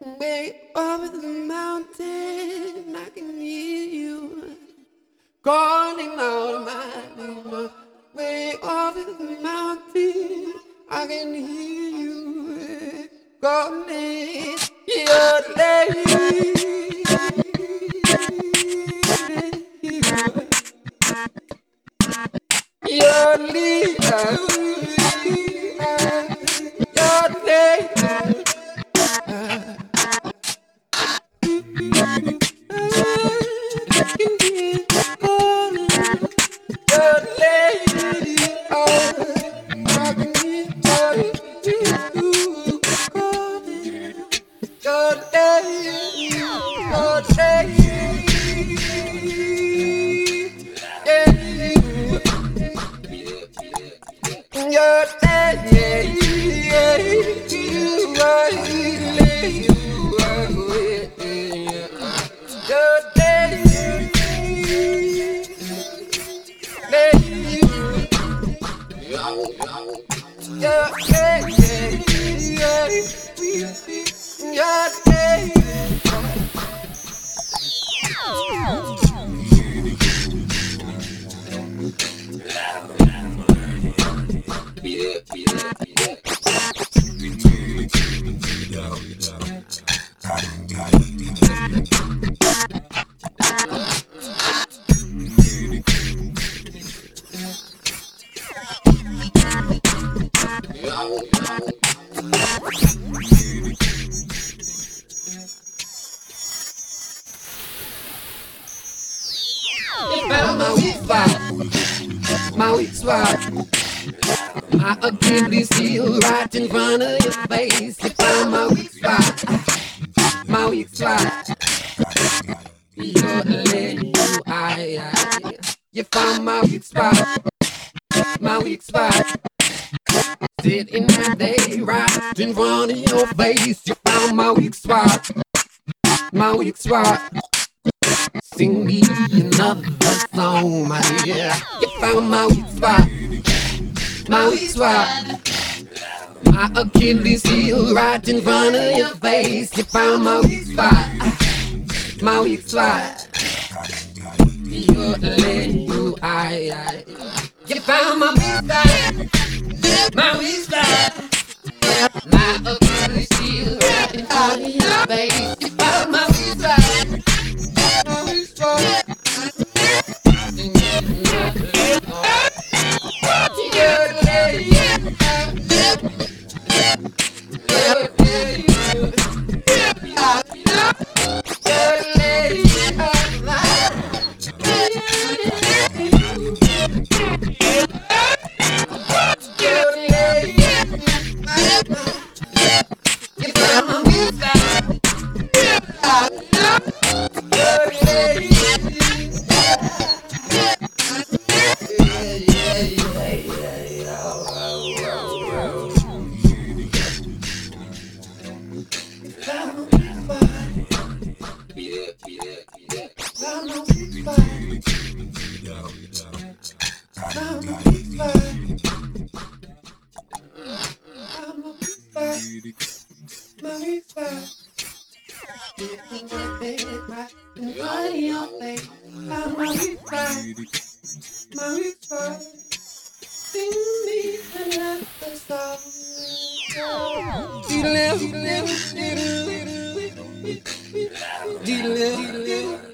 Way over the mountain, I can hear you calling out my name. Way over the mountain, I can hear you calling your name. Your leader, your yeah, You are healing. You are yeah, Your yeah, Your yeah, yeah, day. Found my weak spot, my weak spot. My Achilles heel right in front of your face. You found my weak spot, my weak spot. Your leg, you I, I. You found my weak spot, my weak spot. Sitting right there, right in front of your face. You found my weak spot, my weak spot. Sing me another song, my dear. You found my weak spot, my spot. My Achilles heel right in front of your face. You found my weak spot, my weak spot. Your leg, you I, I. You found my weak spot, my weak spot. My Achilles Dilly, dilly, dilly, dilly, dilly, dilly, dilly, dilly, dilly, dilly,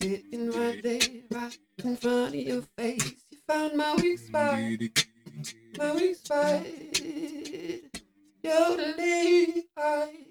Sitting right there, right in front of your face. You found my weak spot. My weak spot. Lead.